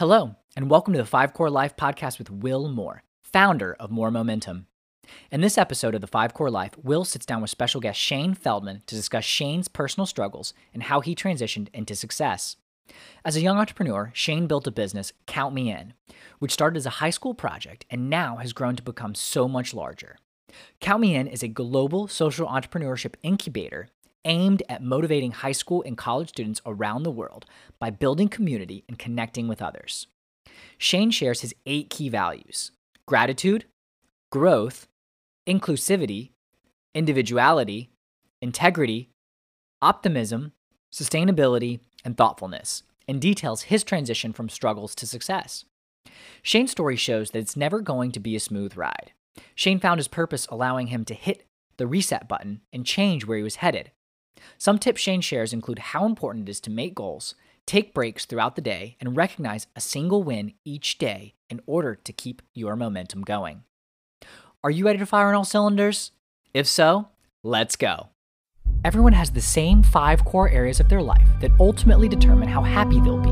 Hello, and welcome to the Five Core Life podcast with Will Moore, founder of Moore Momentum. In this episode of the Five Core Life, Will sits down with special guest Shane Feldman to discuss Shane's personal struggles and how he transitioned into success. As a young entrepreneur, Shane built a business, Count Me In, which started as a high school project and now has grown to become so much larger. Count Me In is a global social entrepreneurship incubator aimed at motivating high school and college students around the world by building community and connecting with others. Shane shares his eight key values gratitude, growth, inclusivity, individuality, integrity, optimism, sustainability, and thoughtfulness, and details his transition from struggles to success. Shane's story shows that it's never going to be a smooth ride. Shane found his purpose allowing him to hit the reset button and change where he was headed. Some tips Shane shares include how important it is to make goals, take breaks throughout the day, and recognize a single win each day in order to keep your momentum going. Are you ready to fire on all cylinders? If so, let's go. Everyone has the same five core areas of their life that ultimately determine how happy they'll be.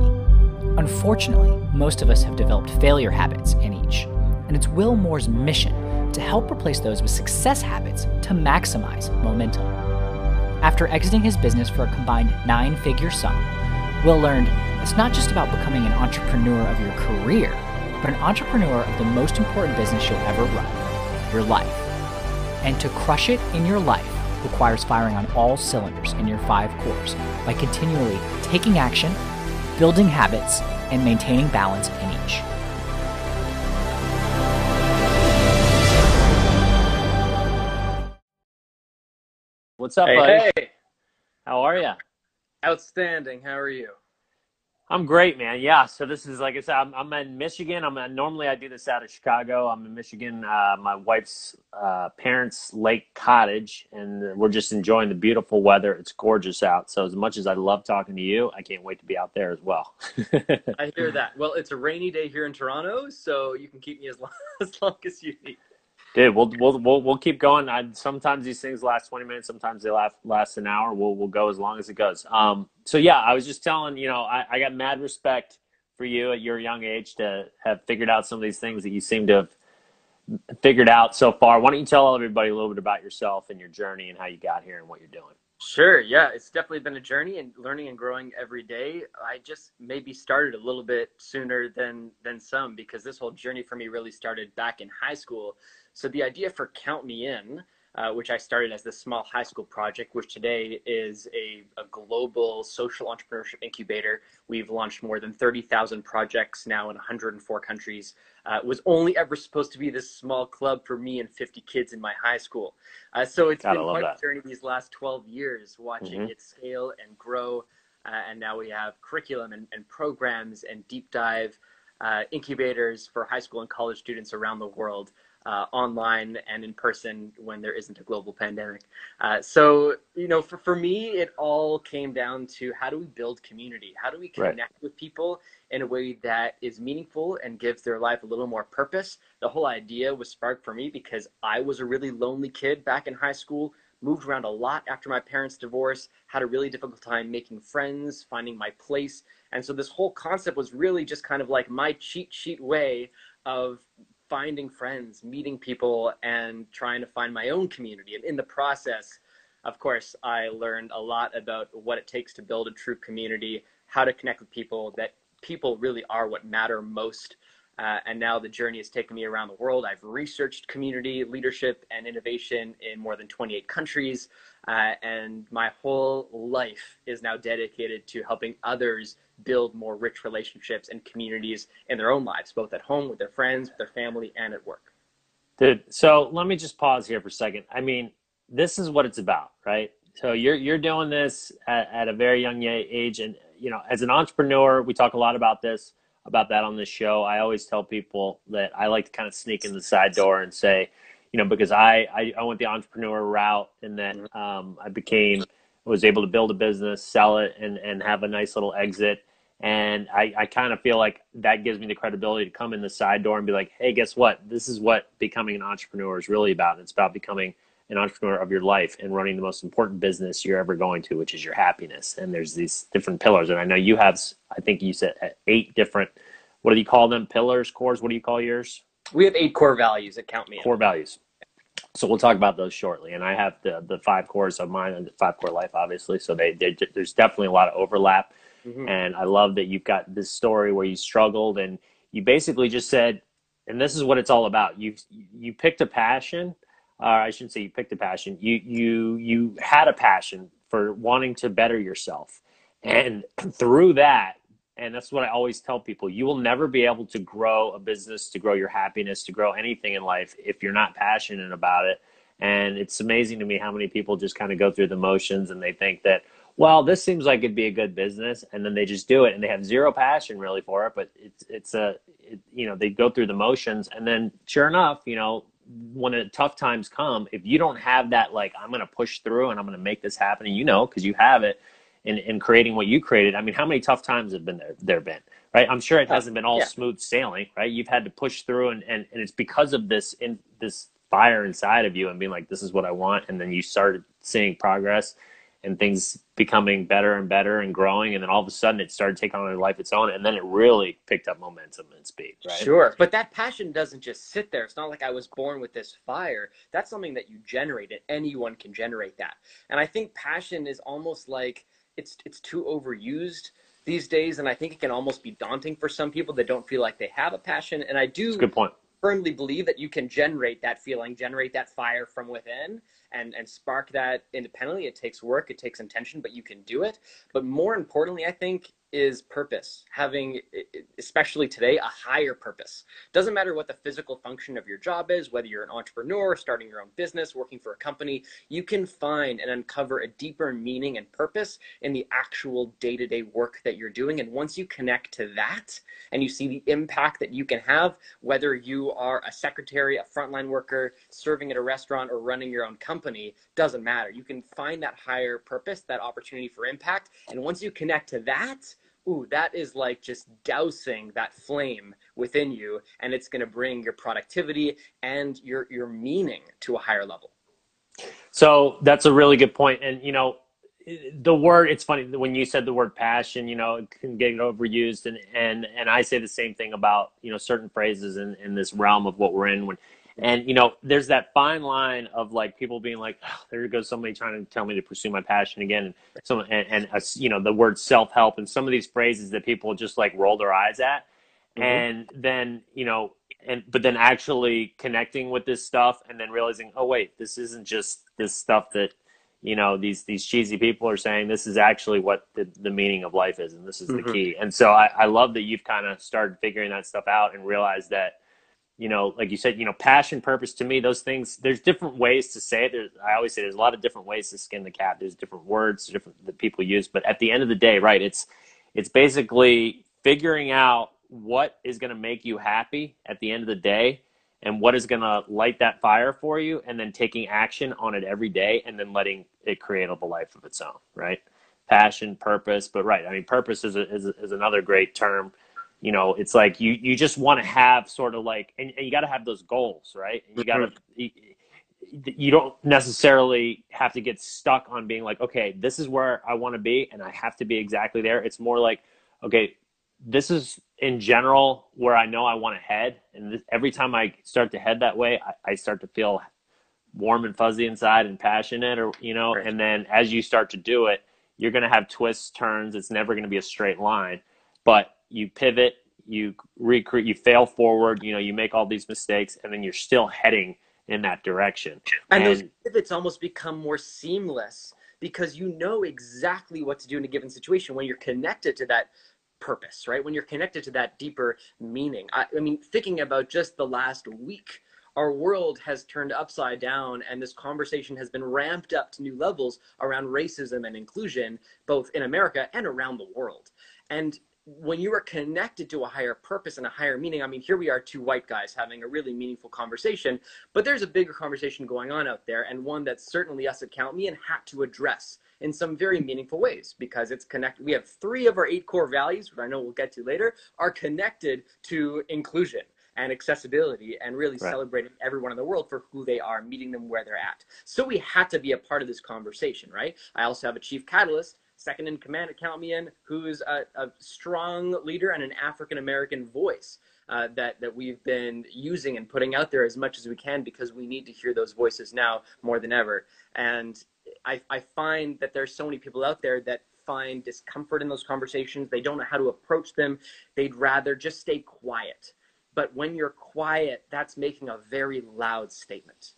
Unfortunately, most of us have developed failure habits in each, and it's Will Moore's mission to help replace those with success habits to maximize momentum. After exiting his business for a combined nine figure sum, Will learned it's not just about becoming an entrepreneur of your career, but an entrepreneur of the most important business you'll ever run your life. And to crush it in your life requires firing on all cylinders in your five cores by continually taking action, building habits, and maintaining balance in each. What's up, Hey, buddy? hey, How are you? outstanding. How are you? I'm great, man. Yeah. So this is like I said, I'm, I'm in Michigan. I'm in, normally I do this out of Chicago. I'm in Michigan. Uh, my wife's uh, parents' lake cottage, and we're just enjoying the beautiful weather. It's gorgeous out. So as much as I love talking to you, I can't wait to be out there as well. I hear that. Well, it's a rainy day here in Toronto, so you can keep me as long as, long as you need. Dude, we'll we'll we'll, we'll keep going. I, sometimes these things last twenty minutes. Sometimes they last last an hour. We'll we'll go as long as it goes. Um. So yeah, I was just telling you know I, I got mad respect for you at your young age to have figured out some of these things that you seem to have figured out so far. Why don't you tell everybody a little bit about yourself and your journey and how you got here and what you're doing? Sure. Yeah, it's definitely been a journey and learning and growing every day. I just maybe started a little bit sooner than than some because this whole journey for me really started back in high school. So the idea for Count Me In, uh, which I started as this small high school project, which today is a, a global social entrepreneurship incubator. We've launched more than 30,000 projects now in 104 countries. Uh, was only ever supposed to be this small club for me and 50 kids in my high school. Uh, so it's Gotta been quite that. a journey these last 12 years, watching Mhm. it scale and grow. Uh, and now we have curriculum and, and programs and deep dive uh, incubators for high school and college students around the world uh, online and in person when there isn't a global pandemic. Uh, so, you know, for, for me, it all came down to how do we build community? How do we Right. connect with people in a way that is meaningful and gives their life a little more purpose? The whole idea was sparked for me because I was a really lonely kid back in high school, moved around a lot after my parents' divorce, had a really difficult time making friends, finding my place. And so this whole concept was really just kind of like my cheat sheet way of finding friends, meeting people, and trying to find my own community. And in the process, of course, I learned a lot about what it takes to build a true community, how to connect with people, that people really are what matter most. Uh, and now the journey has taken me around the world. I've researched community leadership and innovation in more than 28 countries. Uh, and my whole life is now dedicated to helping others build more rich relationships and communities in their own lives, both at home, with their friends, with their family, and at work. Dude, so let me just pause here for a second. I mean, this is what it's about, right? So you're you're doing this at, at a very young age, and you know, as an entrepreneur, we talk a lot about this, about that on this show. I always tell people that I like to kind of sneak in the side door and say, you know, because I I, I went the entrepreneur route, and then um, I became was able to build a business, sell it, and and have a nice little exit. And I, I kind of feel like that gives me the credibility to come in the side door and be like, hey, guess what? This is what becoming an entrepreneur is really about. It's about becoming an entrepreneur of your life and running the most important business you're ever going to, which is your happiness. And there's these different pillars. And I know you have, I think you said uh, eight different what do you call them? Pillars, cores. What do you call yours? We have eight core values that count me. Core in. values. So we'll talk about those shortly. And I have the the five cores of mine and the five core life, obviously. So they, they there's definitely a lot of overlap. Mm-hmm. And I love that you've got this story where you struggled and you basically just said, and this is what it's all about. You you picked a passion, or I shouldn't say you picked a passion. You you you had a passion for wanting to better yourself, and through that, and that's what I always tell people: you will never be able to grow a business, to grow your happiness, to grow anything in life if you're not passionate about it. And it's amazing to me how many people just kind of go through the motions and they think that well, this seems like it'd be a good business, and then they just do it, and they have zero passion really for it. But it's it's a it, you know they go through the motions, and then sure enough, you know when the tough times come, if you don't have that like I'm going to push through and I'm going to make this happen, and you know because you have it in in creating what you created. I mean, how many tough times have been there there been? Right, I'm sure it oh, hasn't been all yeah. smooth sailing. Right, you've had to push through, and and, and it's because of this in this fire inside of you and being like, this is what I want, and then you started seeing progress and things becoming better and better and growing and then all of a sudden it started taking on a life its own and then it really picked up momentum and speed right sure but that passion doesn't just sit there it's not like i was born with this fire that's something that you generate it anyone can generate that and i think passion is almost like it's it's too overused these days and i think it can almost be daunting for some people that don't feel like they have a passion and i do good point. firmly believe that you can generate that feeling generate that fire from within and and spark that independently. It takes work it takes intention but you can do it. But more importantly i think is purpose having especially today a higher purpose. Doesn't matter what the physical function of your job is whether you're an entrepreneur starting your own business working for a company you can find and uncover a deeper meaning and purpose in the actual day-to-day work that you're doing. And once you connect to that and you see the impact that you can have whether you are a secretary a frontline worker serving at a restaurant or running your own company doesn't matter. You can find that higher purpose that opportunity for impact. And once you connect to that ooh, that is like just dousing that flame within you, and it's going to bring your productivity and your your meaning to a higher level. So that's a really good point, and you know, the word it's funny when you said the word passion, you know, it can get overused, and and and I say the same thing about you know certain phrases in in this realm of what we're in when and you know, there's that fine line of like people being like, oh, "There goes somebody trying to tell me to pursue my passion again," and some and, and uh, you know the word self help and some of these phrases that people just like roll their eyes at, mm-hmm. and then you know, and but then actually connecting with this stuff and then realizing, oh wait, this isn't just this stuff that you know these these cheesy people are saying. This is actually what the, the meaning of life is, and this is mm-hmm. the key. And so I, I love that you've kind of started figuring that stuff out and realized that you know, like you said, you know, passion, purpose to me, those things, there's different ways to say it. There's, I always say there's a lot of different ways to skin the cat. There's different words different that people use, but at the end of the day, right, it's, it's basically figuring out what is going to make you happy at the end of the day and what is going to light that fire for you and then taking action on it every day and then letting it create a life of its own, right? Passion, purpose, but right. I mean, purpose is, a, is, is another great term you know it's like you you just want to have sort of like and, and you got to have those goals right? And you got to you, you don't necessarily have to get stuck on being like okay this is where i want to be and i have to be exactly there. It's more like okay this is in general where i know i want to head. And this, every time i start to head that way I, I, start to feel warm and fuzzy inside and passionate or you know right. and then as you start to do it you're going to have twists turns. It's never going to be a straight line. But you pivot, you recreate, you fail forward, you know, you make all these mistakes, and then you're still heading in that direction. And, and those pivots almost become more seamless because you know exactly what to do in a given situation when you're connected to that purpose, right? When you're connected to that deeper meaning. I, I mean, thinking about just the last week our world has turned upside down and this conversation has been ramped up to new levels around racism and inclusion both in america and around the world and when you are connected to a higher purpose and a higher meaning, I mean, here we are, two white guys having a really meaningful conversation, but there's a bigger conversation going on out there, and one that certainly us at Count Me In had to address in some very meaningful ways because it's connected. We have three of our eight core values, which I know we'll get to later, are connected to inclusion and accessibility and really right. celebrating everyone in the world for who they are, meeting them where they're at. So we had to be a part of this conversation, right? I also have a chief catalyst second in command at count me in, who's a, a strong leader and an African American voice. Uh, that that we've been using and putting out there as much as we can because we need to hear those voices now more than ever. And I, I find that there's so many people out there that find discomfort in those conversations. They don't know how to approach them. They'd rather just stay quiet. But when you're quiet, that's making a very loud statement.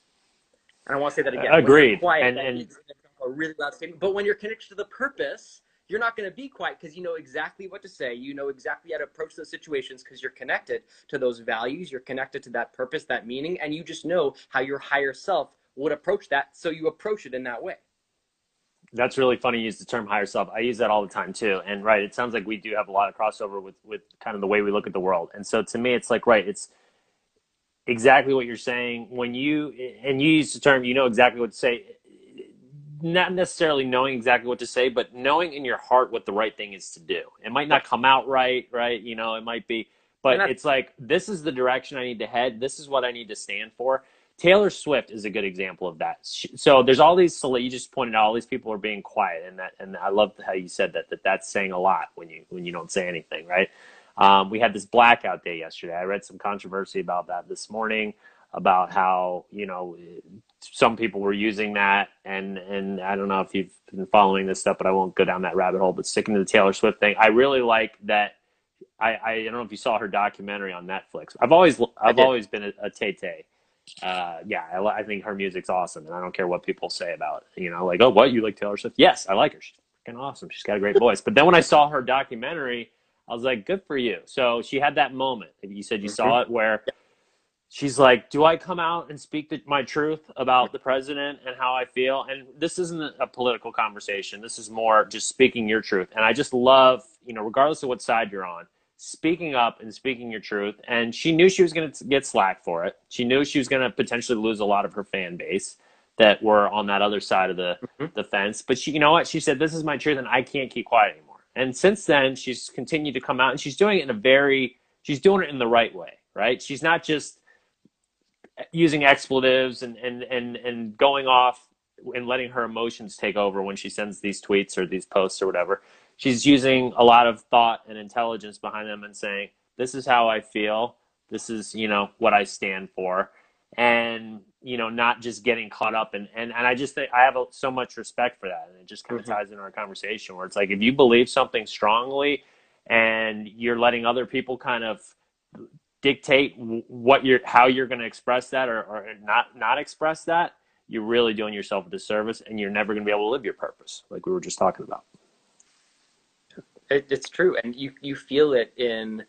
And I want to say that again. Agreed. Quiet, and, and a really loud statement. But when you're connected to the purpose, you're not going to be quiet because you know exactly what to say. You know exactly how to approach those situations because you're connected to those values. You're connected to that purpose, that meaning, and you just know how your higher self would approach that. So you approach it in that way. That's really funny. You use the term higher self. I use that all the time too. And right, it sounds like we do have a lot of crossover with with kind of the way we look at the world. And so to me, it's like right, it's exactly what you're saying when you and you use the term. You know exactly what to say not necessarily knowing exactly what to say, but knowing in your heart what the right thing is to do. It might not come out right, right? You know, it might be, but it's like, this is the direction I need to head. This is what I need to stand for. Taylor Swift is a good example of that. So there's all these, you just pointed out all these people are being quiet and that, and I love how you said that, that that's saying a lot when you, when you don't say anything, right? Um, we had this blackout day yesterday. I read some controversy about that this morning about how, you know, some people were using that and and I don't know if you've been following this stuff, but I won't go down that rabbit hole. But sticking to the Taylor Swift thing, I really like that. I, I don't know if you saw her documentary on Netflix. I've always I've always been a, a Tay Tay. Uh, yeah, I, I, think her music's awesome, and I don't care what people say about it. You know, like, oh, what you like Taylor Swift? Yes, I like her. She's freaking awesome. She's got a great voice. But then when I saw her documentary, I was like, good for you. So she had that moment. You said you mm-hmm. saw it where she's like, "Do I come out and speak the, my truth about the president and how I feel?" And this isn't a political conversation. This is more just speaking your truth. And I just love, you know, regardless of what side you're on, speaking up and speaking your truth. And she knew she was going to get slack for it. She knew she was going to potentially lose a lot of her fan base that were on that other side of the mm-hmm. the fence. But she, you know what? She said, "This is my truth, and I can't keep quiet anymore." And since then, she's continued to come out, and she's doing it in a very, she's doing it in the right way, right? She's not just using expletives and, and, and, and going off and letting her emotions take over when she sends these tweets or these posts or whatever. She's using a lot of thought and intelligence behind them and saying, this is how I feel. This is, you know, what I stand for. And, you know, not just getting caught up. And, and, and I just think I have a, so much respect for that. And it just kind of mm-hmm. ties into our conversation where it's like, if you believe something strongly and you're letting other people kind of dictate what you're how you're going to express that or, or not not express that you're really doing yourself a disservice and you're never going to be able to live your purpose like we were just talking about. It, it's true. And you you feel it in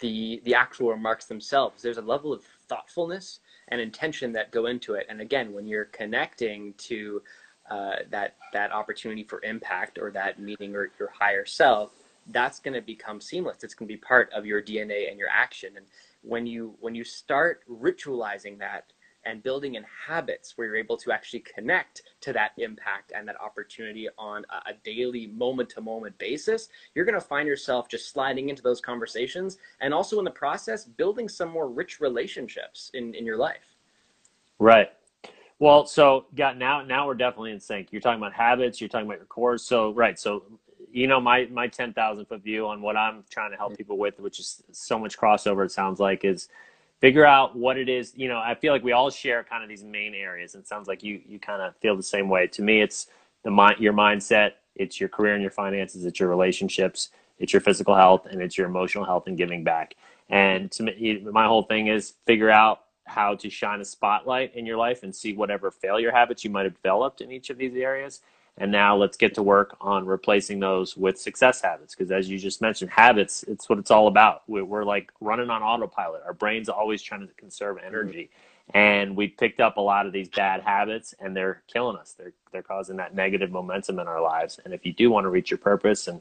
the the actual remarks themselves. There's a level of thoughtfulness and intention that go into it. And again when you're connecting to uh, that that opportunity for impact or that meaning or your higher self that's going to become seamless. It's going to be part of your DNA and your action. And when you when you start ritualizing that and building in habits where you're able to actually connect to that impact and that opportunity on a, daily moment to moment basis, you're going to find yourself just sliding into those conversations and also in the process building some more rich relationships in, in your life. Right. Well, so got now now we're definitely in sync. You're talking about habits, you're talking about your cores. So right, so you know my my 10,000 foot view on what I'm trying to help people with which is so much crossover it sounds like is figure out what it is you know I feel like we all share kind of these main areas and it sounds like you you kind of feel the same way. To me it's the mind your mindset it's your career and your finances it's your relationships it's your physical health and it's your emotional health and giving back. And to me my whole thing is figure out how to shine a spotlight in your life and see whatever failure habits you might have developed in each of these areas and now let's get to work on replacing those with success habits. Because as you just mentioned, habits, it's what it's all about. We're like running on autopilot. Our brain's always trying to conserve mm-hmm. energy. And we picked up a lot of these bad habits and they're killing us. They're, they're causing that negative momentum in our lives. And if you do want to reach your purpose and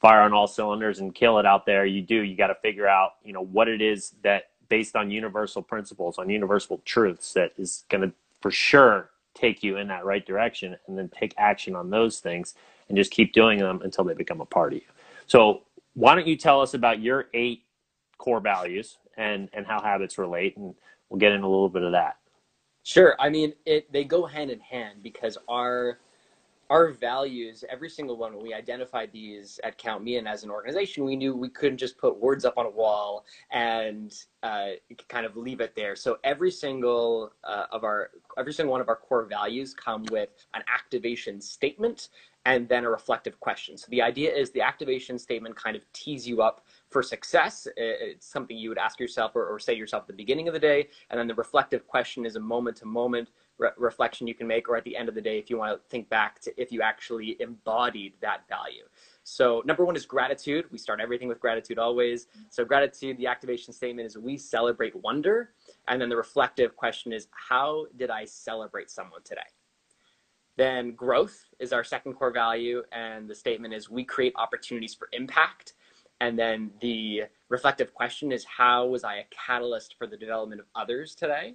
fire on all cylinders and kill it out there, you do, you got to figure out, you know, what it is that based on universal principles, on universal truths that is going to for sure take you in that right direction and then take action on those things and just keep doing them until they become a part of you. So why don't you tell us about your eight core values and, and how habits relate and we'll get in a little bit of that. Sure. I mean, it, they go hand in hand because our our values, every single one, when we identified these at Count Me In as an organization, we knew we couldn't just put words up on a wall and uh, kind of leave it there. So every single uh, of our, every single one of our core values come with an activation statement and then a reflective question. So the idea is the activation statement kind of tees you up for success. It's something you would ask yourself or, or say yourself at the beginning of the day. And then the reflective question is a moment to moment re- reflection you can make, or at the end of the day, if you want to think back to if you actually embodied that value. So, number one is gratitude. We start everything with gratitude always. So, gratitude, the activation statement is we celebrate wonder. And then the reflective question is how did I celebrate someone today? Then, growth is our second core value. And the statement is we create opportunities for impact. And then the reflective question is how was I a catalyst for the development of others today?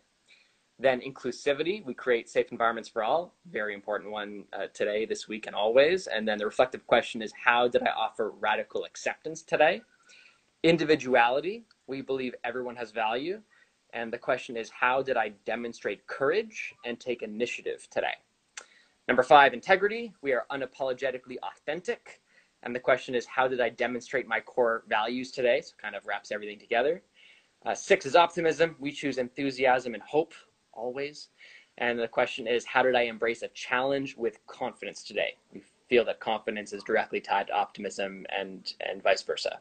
Then inclusivity, we create safe environments for all, very important one uh, today, this week, and always. And then the reflective question is how did I offer radical acceptance today? Individuality, we believe everyone has value. And the question is how did I demonstrate courage and take initiative today? Number five, integrity, we are unapologetically authentic. And the question is how did I demonstrate my core values today? So kind of wraps everything together. Uh, six is optimism. We choose enthusiasm and hope always. And the question is, how did I embrace a challenge with confidence today? We feel that confidence is directly tied to optimism and, and vice versa.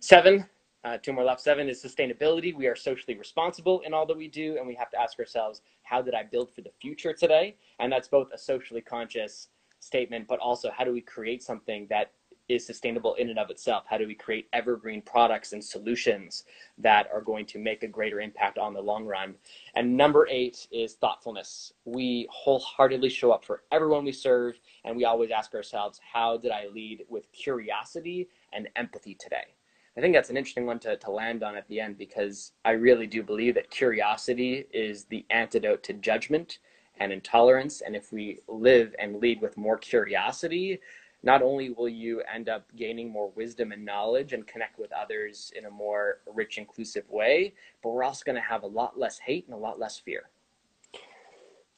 Seven, uh, two more left. Seven is sustainability. We are socially responsible in all that we do, and we have to ask ourselves, how did I build for the future today? And that's both a socially conscious statement, but also how do we create something that is sustainable in and of itself? How do we create evergreen products and solutions that are going to make a greater impact on the long run? And number eight is thoughtfulness. We wholeheartedly show up for everyone we serve, and we always ask ourselves, how did I lead with curiosity and empathy today? I think that's an interesting one to, to land on at the end because I really do believe that curiosity is the antidote to judgment and intolerance. And if we live and lead with more curiosity, not only will you end up gaining more wisdom and knowledge and connect with others in a more rich, inclusive way, but we're also going to have a lot less hate and a lot less fear.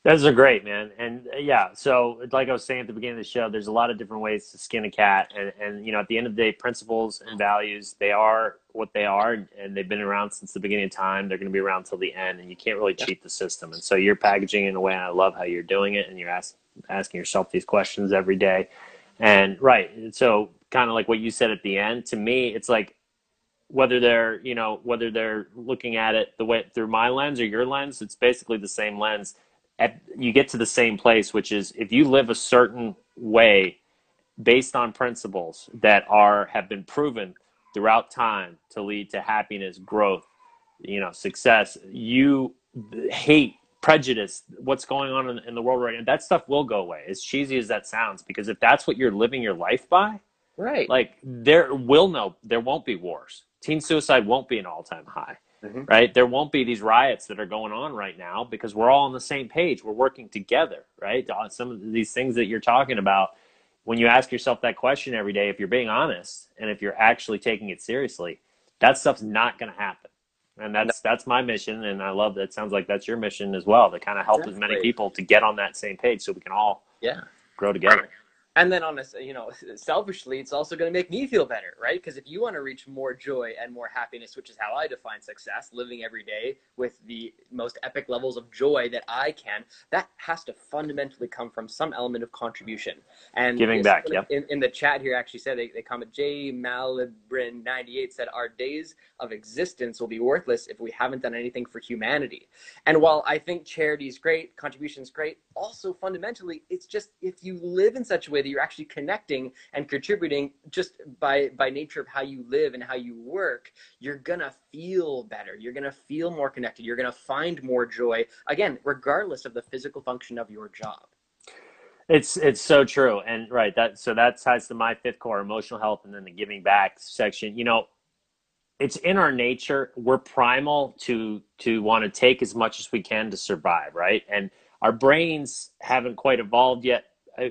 Those are great, man. And uh, yeah, so like I was saying at the beginning of the show, there's a lot of different ways to skin a cat. And, and you know, at the end of the day, principles and values, they are what they are. And they've been around since the beginning of time. They're going to be around till the end. And you can't really cheat the system. And so you're packaging in a way, and I love how you're doing it. And you're ask, asking yourself these questions every day. And right. So kind of like what you said at the end, to me, it's like whether they're, you know, whether they're looking at it the way through my lens or your lens, it's basically the same lens. At, you get to the same place, which is if you live a certain way based on principles that are have been proven throughout time to lead to happiness, growth, you know, success, you hate prejudice, what's going on in, in, the world right now, that stuff will go away. As cheesy as that sounds, because if that's what you're living your life by, right, like there will no, there won't be wars. Teen suicide won't be an all-time high, mm-hmm. right? There won't be these riots that are going on right now because we're all on the same page. We're working together, right? Some of these things that you're talking about, when you ask yourself that question every day, if you're being honest and if you're actually taking it seriously, that stuff's not going to happen and that's that's my mission and i love that. It sounds like that's your mission as well to kind of help exactly. as many people to get on that same page so we can all yeah. grow together and then on a you know selfishly it's also going to make me feel better right? Because if you want to reach more joy and more happiness which is how i define success living every day with the most epic levels of joy that i can that has to fundamentally come from some element of contribution. And giving back yeah in, in the chat here actually said they, they comment j malibrin 98 said our days of existence will be worthless if we haven't done anything for humanity. And while i think charity is great contribution is great also fundamentally it's just if you live in such a way that you're actually connecting and contributing just by by nature of how you live and how you work you're gonna feel better. You're gonna feel more connected. You're gonna find more joy again regardless of the physical function of your job. It's it's so true. And right that so that ties to my fifth core emotional health and then the giving back section. You know it's in our nature. We're primal to to want to take as much as we can to survive right? And our brains haven't quite evolved yet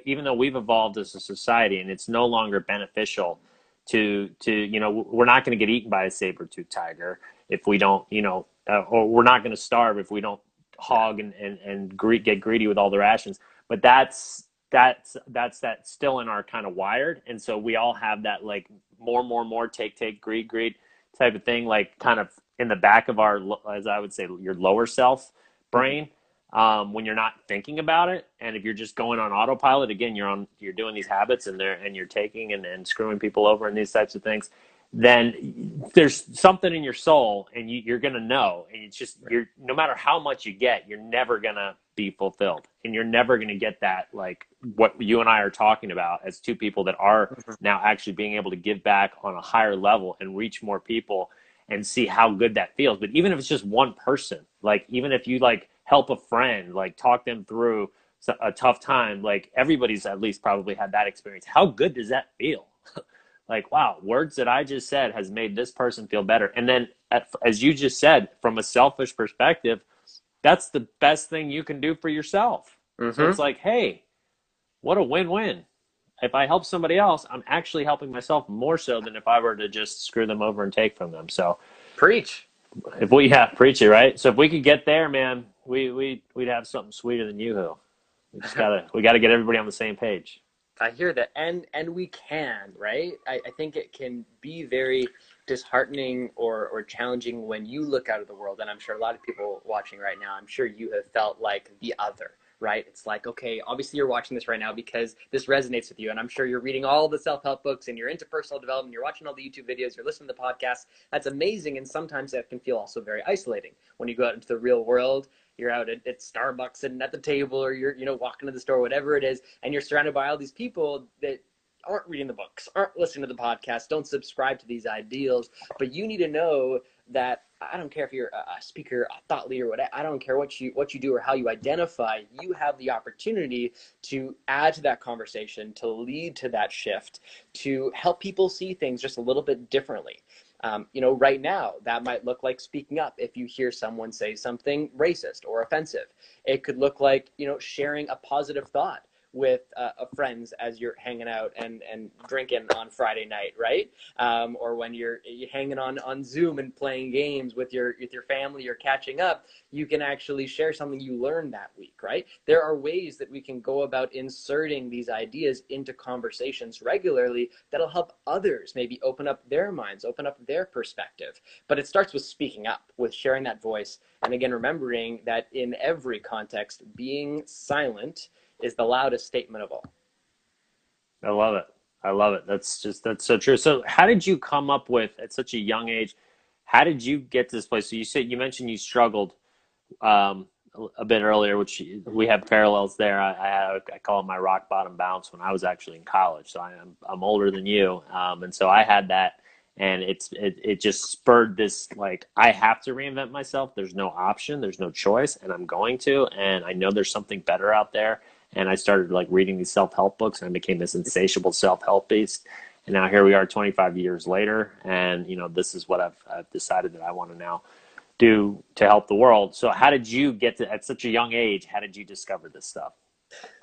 even though we've evolved as a society and it's no longer beneficial to to you know we're not going to get eaten by a saber-toothed tiger if we don't you know uh, or we're not going to starve if we don't hog and and, and gre- get greedy with all the rations but that's that's that's that still in our kind of wired. And so we all have that like more more more take take greed greed type of thing like kind of in the back of our as i would say your lower self brain um, when you're not thinking about it. And if you're just going on autopilot again you're on you're doing these habits and there and you're taking and, and screwing people over and these types of things then there's something in your soul and you, are going to know. And it's just you're no matter how much you get you're never going to be fulfilled. And you're never going to get that like what you and i are talking about as two people that are mm-hmm. now actually being able to give back on a higher level and reach more people and see how good that feels. But even if it's just one person like even if you like help a friend like talk them through a tough time like everybody's at least probably had that experience. How good does that feel? Like wow words that i just said has made this person feel better. And then at, as you just said from a selfish perspective that's the best thing you can do for yourself. Mm-hmm. so it's like hey what a win-win. If i help somebody else i'm actually helping myself more so than if i were to just screw them over and take from them. So preach. if we have yeah, preach it right? So if we could get there man we we we'd have something sweeter than you we just gotta we gotta get everybody on the same page I hear that, and and we can, right? I, I think it can be very disheartening or or challenging when you look out of the world, and I'm sure a lot of people watching right now, I'm sure you have felt like the other, right? It's like, okay, obviously you're watching this right now because this resonates with you, and I'm sure you're reading all the self help books and you're into personal development, you're watching all the YouTube videos, you're listening to the podcasts. That's amazing, and sometimes that can feel also very isolating when you go out into the real world you're out at, at Starbucks and at the table or you're, you know, walking to the store, whatever it is, and you're surrounded by all these people that aren't reading the books, aren't listening to the podcast, don't subscribe to these ideals. But you need to know that I don't care if you're a speaker, a thought leader, whatever. I don't care what you what you do or how you identify. You have the opportunity to add to that conversation, to lead to that shift, to help people see things just a little bit differently. Um, you know, right now, that might look like speaking up if you hear someone say something racist or offensive. It could look like, you know, sharing a positive thought with uh, friends as you're hanging out and, and drinking on Friday night, right? Um, or when you're, you're hanging on, on Zoom and playing games with your with your family or catching up, you can actually share something you learned that week, right? There are ways that we can go about inserting these ideas into conversations regularly that'll help others maybe open up their minds, open up their perspective. But it starts with speaking up, with sharing that voice, and again remembering that in every context, being silent is the loudest statement of all. I love it. I love it. That's just that's so true. So, how did you come up with at such a young age? How did you get to this place? So you said you mentioned you struggled um, a bit earlier, which we have parallels there. I, I, I, call it my rock bottom bounce when I was actually in college. So I, am I'm older than you, um, and so I had that, and it's it, it just spurred this like I have to reinvent myself. There's no option. There's no choice, and I'm going to. And I know there's something better out there and I started like reading these self help books, and I became this insatiable self help beast. And now here we are, 25 years later, and you know this is what I've, I've decided that I want to now do to help the world. So, how did you get to at such a young age? How did you discover this stuff?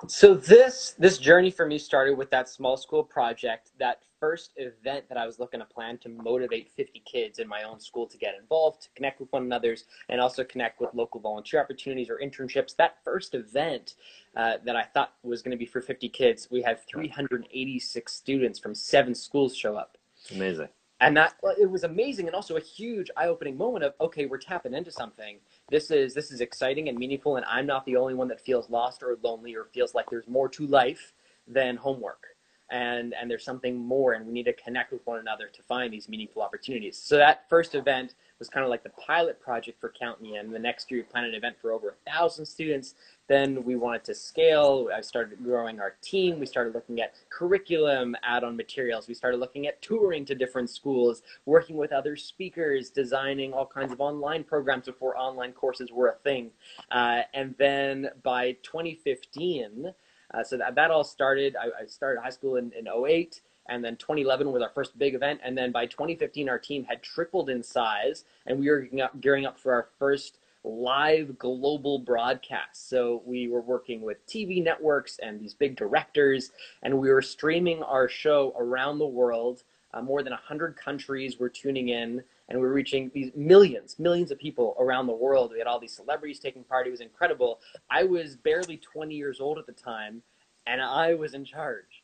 So this this journey for me started with that small school project, that first event that I was looking to plan to motivate 50 kids in my own school to get involved, to connect with one another's, and also connect with local volunteer opportunities or internships. That first event uh, that I thought was going to be for 50 kids, we had 386 students from seven schools show up. Amazing and that it was amazing and also a huge eye-opening moment of okay we're tapping into something this is this is exciting and meaningful and i'm not the only one that feels lost or lonely or feels like there's more to life than homework. And and there's something more and we need to connect with one another to find these meaningful opportunities. So that first event was kind of like the pilot project for Count Me In. The next year, we planned an event for over a thousand students. Then we wanted to scale. I started growing our team. We started looking at curriculum add-on materials. We started looking at touring to different schools, working with other speakers, designing all kinds of online programs before online courses were a thing. Uh, and then by 2015, uh, so that, that all started. I, I started high school in, in 08 and then 2011 was our first big event and then by 2015 our team had tripled in size and we were gearing up for our first live global broadcast. So we were working with tv networks and these big directors and we were streaming our show around the world. Uh, more than 100 countries were tuning in and we were reaching these millions millions of people around the world. We had all these celebrities taking part. It was incredible. I was barely 20 years old at the time and I was in charge,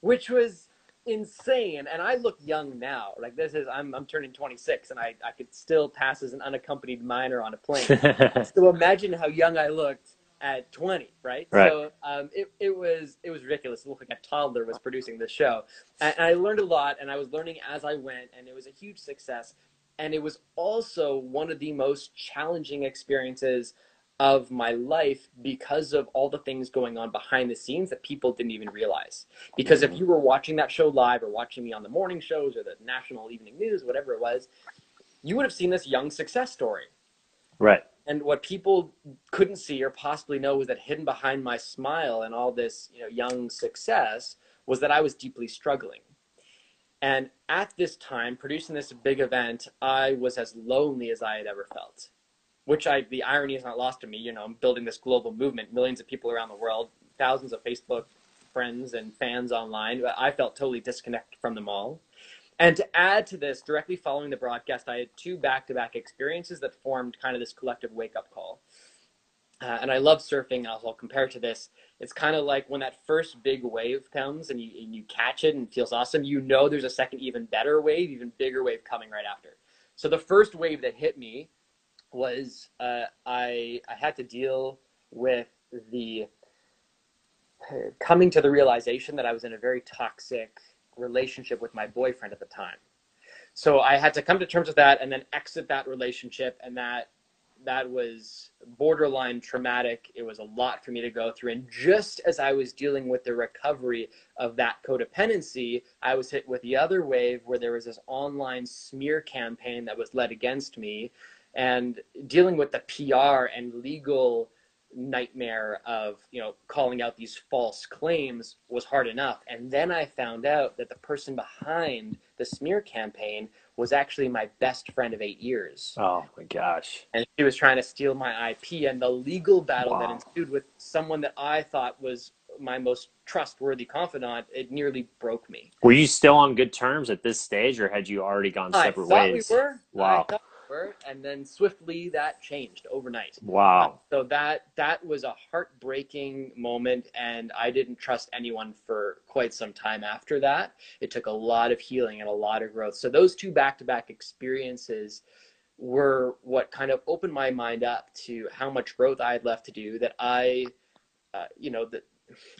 which was insane. And I look young now. Like this is I'm I'm turning 26, and I I could still pass as an unaccompanied minor on a plane. so imagine how young I looked at 20, right? Right. So um, it, it was it was ridiculous. It looked like a toddler was producing this show, and, and I learned a lot, and I was learning as I went, and it was a huge success. And it was also one of the most challenging experiences of my life because of all the things going on behind the scenes that people didn't even realize. Because if mm-hmm. you were watching that show live or watching me on the morning shows or the national evening news, whatever it was, you would have seen this young success story. right. And what people couldn't see or possibly know was that hidden behind my smile and all this, you know, young success was that I was deeply struggling. And at this time, producing this big event, I was as lonely as I had ever felt. Which I, the irony is not lost to me. You know, I'm building this global movement, millions of people around the world, thousands of Facebook friends and fans online. But I felt totally disconnected from them all. And to add to this, directly following the broadcast, I had two back to back experiences that formed kind of this collective wake up call. Uh, and I love surfing. I'll, I'll compare to this. It's kind of like when that first big wave comes and you, and you catch it and it feels awesome, you know there's a second, even better wave, even bigger wave coming right after. So the first wave that hit me was uh, I, I had to deal with the coming to the realization that I was in a very toxic relationship with my boyfriend at the time. So I had to come to terms with that and then exit that relationship and that that was borderline traumatic. It was a lot for me to go through and just as I was dealing with the recovery of that codependency, I was hit with the other wave where there was this online smear campaign that was led against me and dealing with the PR and legal nightmare of you know calling out these false claims was hard enough and then i found out that the person behind the smear campaign was actually my best friend of eight years Oh my gosh. and she was trying to steal my ip and the legal battle that ensued with someone that i thought was my most trustworthy confidant it nearly broke me Were you still on good terms at this stage, or had you already gone separate i thought ways? we were Wow. I thought we were and then swiftly that changed overnight. Wow. so that that was a heartbreaking moment and i didn't trust anyone for quite some time after that. It took a lot of healing and a lot of growth. So those two back-to-back experiences were what kind of opened my mind up to how much growth i had left to do that i uh, you know that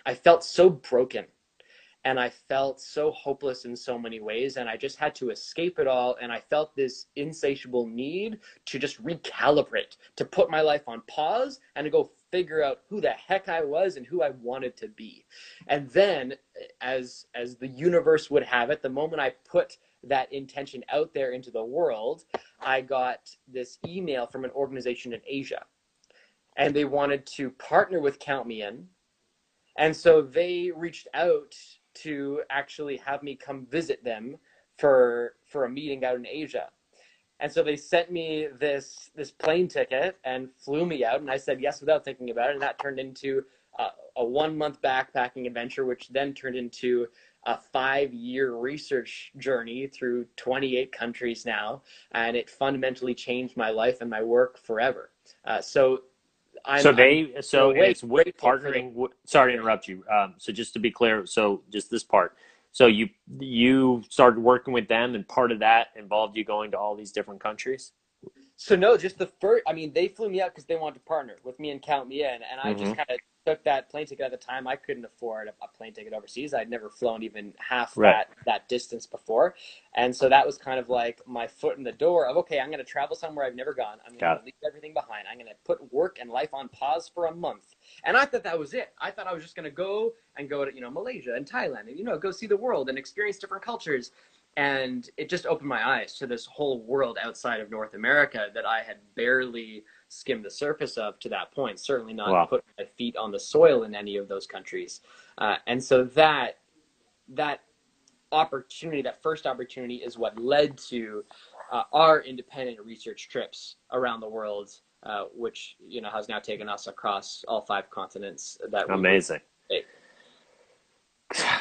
i felt so broken and I felt so hopeless in so many ways, and I just had to escape it all. And I felt this insatiable need to just recalibrate, to put my life on pause, and to go figure out who the heck I was and who I wanted to be. And then, as as the universe would have it, the moment I put that intention out there into the world, I got this email from an organization in Asia, and they wanted to partner with Count Me In. And so they reached out to actually have me come visit them for for a meeting out in Asia. And so they sent me this this plane ticket and flew me out, and I said yes without thinking about it, and that turned into a, a one month backpacking adventure, which then turned into a five year research journey through 28 countries now, and it fundamentally changed my life and my work forever. Uh, so. I'm, so I'm- they so way it's with partnering. Sorry to interrupt you. Um, so just to be clear, so just this part. So you you started working with them, and part of that involved you going to all these different countries. So no, just the first. I mean, they flew me out because they wanted to partner with me and count me in, and I just Mhm. kind of took that plane ticket at the time. I couldn't afford a, plane ticket overseas. I'd never flown even half Right. that that distance before, and so that was kind of like my foot in the door of okay, I'm going to travel somewhere I've never gone. I'm going to leave everything behind. I'm going to put work and life on pause for a month. And I thought that was it. I thought I was just going to go and go to you know Malaysia and Thailand and you know go see the world and experience different cultures and it just opened my eyes to this whole world outside of North America that I had barely skimmed the surface of to that point. Certainly not Wow. put my feet on the soil in any of those countries, uh, and so that that opportunity, that first opportunity, is what led to uh, our independent research trips around the world, uh, which you know has now taken us across all five continents. That Amazing.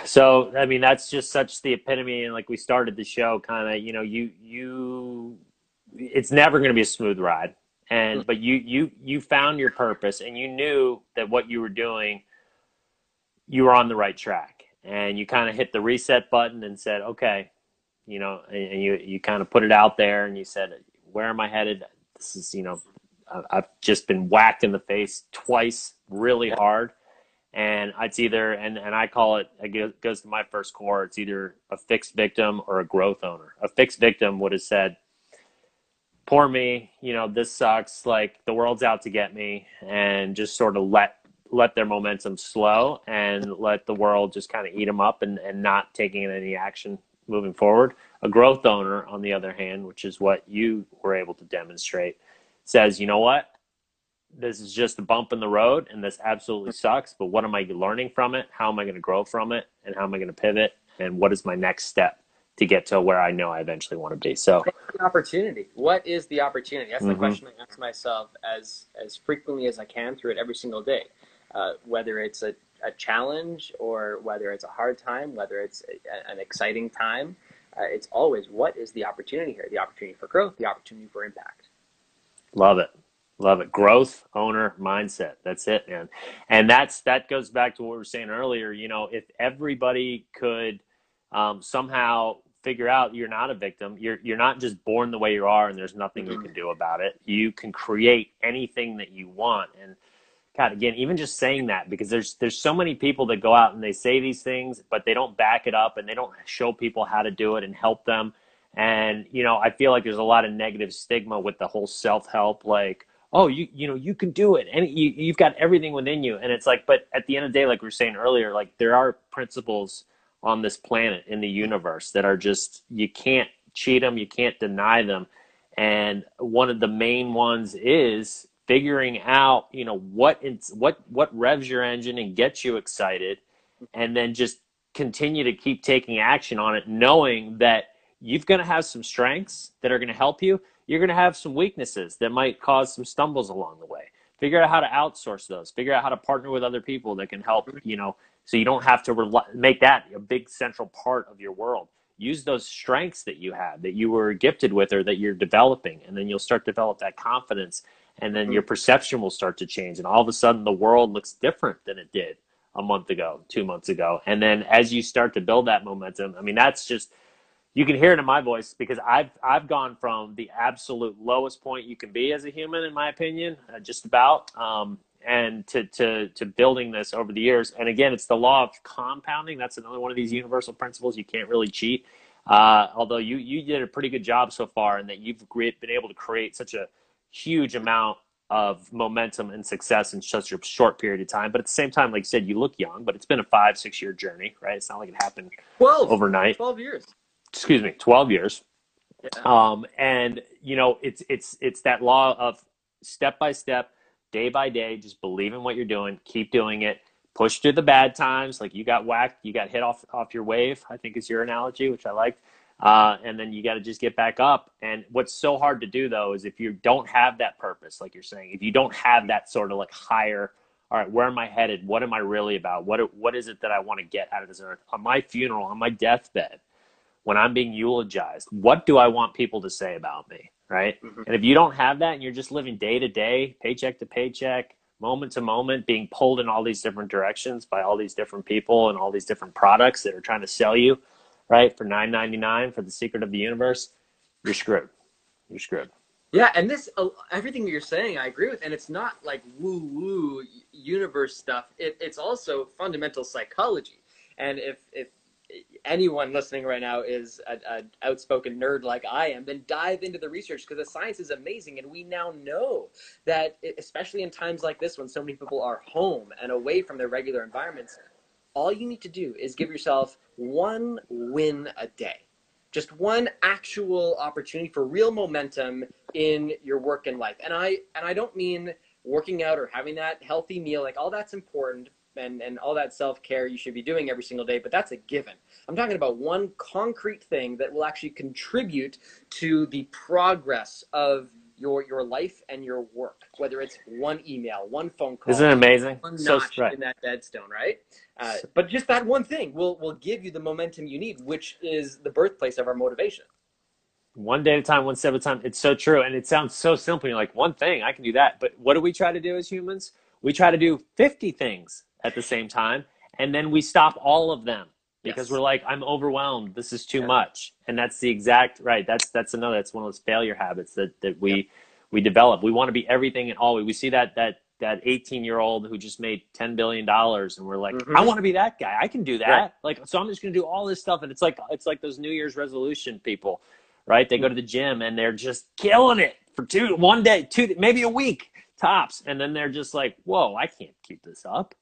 So I mean, that's just such the epitome, and like we started the show, kind of, you know, you you, it's never going to be a smooth ride, and Mm. but you you you found your purpose, and you knew that what you were doing, you were on the right track and you kind of hit the reset button and said, okay, you know, and, and you, you kind of put it out there and you said, where am I headed? This is, you know, I've just been whacked in the face twice really hard. And it's either, and, and I call it, it goes to my first core, it's either a fixed victim or a growth owner. A fixed victim would have said, poor me, you know, this sucks, like the world's out to get me, and just sort of let let their momentum slow and let the world just kind of eat them up and, and not taking any action moving forward. A growth owner, on the other hand, which is what you were able to demonstrate, says, you know what? This is just a bump in the road and this absolutely sucks, but what am I learning from it? How am I going to grow from it? And how am I going to pivot? And what is my next step to get to where I know I eventually want to be? So, opportunity. What is the opportunity? That's mm-hmm. the question I ask myself as as frequently as I can through it every single day. Uh, whether it's a, a challenge or whether it's a hard time, whether it's a, an exciting time, uh, it's always what is the opportunity here? The opportunity for growth, the opportunity for impact. Love it. Love it. Growth, owner, mindset. That's it, man. And that's that goes back to what we were saying earlier. You know, if everybody could um, somehow figure out you're not a victim, you're you're not just born the way you are, and there's nothing mm-hmm. you can do about it. You can create anything that you want. And God, again, even just saying that because there's there's so many people that go out and they say these things, but they don't back it up and they don't show people how to do it and help them. And you know, I feel like there's a lot of negative stigma with the whole self help, like, oh, you you know, you can do it, and you you've got everything within you. And it's like, but at the end of the day, like we were saying earlier, like there are principles on this planet in the universe that are just you can't cheat them, you can't deny them. And one of the main ones is figuring out you know what it's, what what revs your engine and gets you excited and then just continue to keep taking action on it knowing that you're going to have some strengths that are going to help you. You're going to have some weaknesses that might cause some stumbles along the way. Figure out how to outsource those. Figure out how to partner with other people that can help you know so you don't have to rely, make that a big central part of your world. Use those strengths that you have that you were gifted with or that you're developing and then you'll start to develop that confidence and then your perception will start to change and all of a sudden the world looks different than it did a month ago two months ago. And then as you start to build that momentum i mean that's just you can hear it in my voice because i've i've gone from the absolute lowest point you can be as a human in my opinion uh, just about um, and to, to to building this over the years and again it's the law of compounding that's another one of these universal principles you can't really cheat uh, although you you did a pretty good job so far and that you've been able to create such a huge amount of momentum and success in such a short period of time. But at the same time, like I said, you look young, but it's been a five, six year journey, right? It's not like it happened 12, overnight. 12 years. Excuse me, 12 years. Yeah. Um, and you know, it's, it's, it's that law of step by step, day by day, just believe in what you're doing, keep doing it, push through the bad times. Like you got whacked, you got hit off, off your wave, I think is your analogy, which I liked. Uh, and then you got to just get back up. And what's so hard to do though is if you don't have that purpose, like you're saying, if you don't have that sort of like higher, all right, where am I headed? What am I really about? What what is it that I want to get out of this earth? On my funeral, on my deathbed, when I'm being eulogized, what do I want people to say about me? Right? Mm-hmm. And if you don't have that and you're just living day to day, paycheck to paycheck, moment to moment, being pulled in all these different directions by all these different people and all these different products that are trying to sell you right? For nine ninety nine for the secret of the universe, you're screwed. You're screwed. Yeah, and this uh, everything you're saying, I agree with, and it's not like woo woo universe stuff. It, it's also fundamental psychology. And if if anyone listening right now is an outspoken nerd like I am, then dive into the research because the science is amazing, and we now know that, especially in times like this when so many people are home and away from their regular environments, all you need to do is give yourself one win a day. Just one actual opportunity for real momentum in your work and life. And I and I don't mean working out or having that healthy meal, like all that's important and, and all that self-care you should be doing every single day, but that's a given. I'm talking about one concrete thing that will actually contribute to the progress of your your life and your work, whether it's one email, one phone call. Isn't it amazing? One so notch in that deadstone, right? Uh, but just that one thing will will give you the momentum you need, which is the birthplace of our motivation. One day at a time, one step at a time. It's so true, and it sounds so simple. You're like, one thing, I can do that. But what do we try to do as humans? We try to do 50 things at the same time, and then we stop all of them because Yes. we're like, I'm overwhelmed. This is too Yeah. much. And that's the exact right. That's that's another. That's one of those failure habits that that we we develop. We want to be everything and all. We we see that that that 18 year old who just made 10 billion dollars, and we're like, Mhm. I want to be that guy. I can do that. Right. Like, so I'm just gonna do all this stuff. And it's like it's like those New Year's resolution people, right? They go to the gym and they're just killing it for two one day, two maybe a week tops, and then they're just like, whoa, I can't keep this up.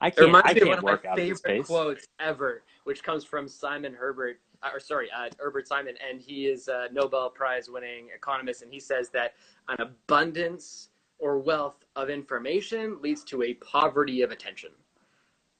I It can't. reminds I me of one of my out at this favorite quotes ever, which comes from Simon Herbert, uh, or sorry, uh, Herbert Simon, and he is a Nobel Prize winning economist, and he says that an abundance or wealth of information leads to a poverty of attention.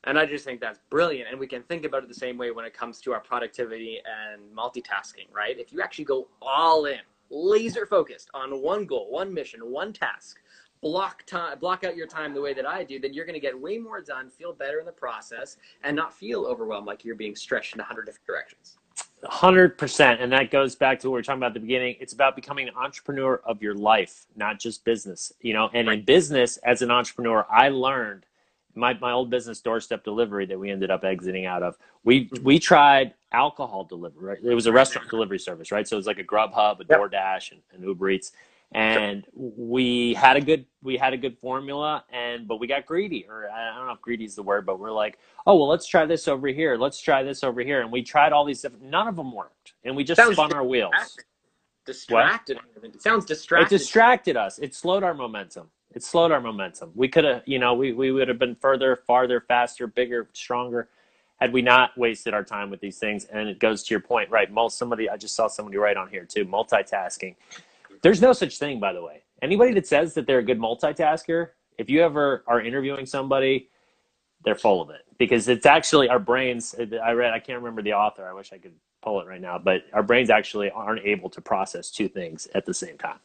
And I just think that's brilliant. And we can think about it the same way when it comes to our productivity and multitasking, right? If you actually go all in, laser focused on one goal, one mission, one task, block time block out your time the way that I do, then you're gonna get way more done, feel better in the process, and not feel overwhelmed like you're being stretched in a hundred different directions. Hundred percent, and that goes back to what we are talking about at the beginning. It's about becoming an entrepreneur of your life, not just business. You know, and in business, as an entrepreneur, I learned my my old business, doorstep delivery, that we ended up exiting out of. We mm-hmm. we tried alcohol delivery. Right? It was a restaurant delivery service, right? So it was like a Grubhub, a Yep. DoorDash, and, and Uber Eats. And we had a good we had a good formula, and but we got greedy, or I don't know if greedy is the word, but we're like, oh well, let's try this over here, let's try this over here, and we tried all these different. None of them worked, and we just spun our wheels. Distracted. It sounds It distracted. distracted us. It slowed our momentum. It slowed our momentum. We could have, you know, we, we would have been further, farther, faster, bigger, stronger had we not wasted our time with these things. And it goes to your point, right? Most somebody I just saw somebody write on here too, multitasking. There's no such thing, by the way. Anybody that says that they're a good multitasker, if you ever are interviewing somebody, they're full of it because it's actually our brains. I read, I can't remember the author. I wish I could pull it right now, but our brains actually aren't able to process two things at the same time.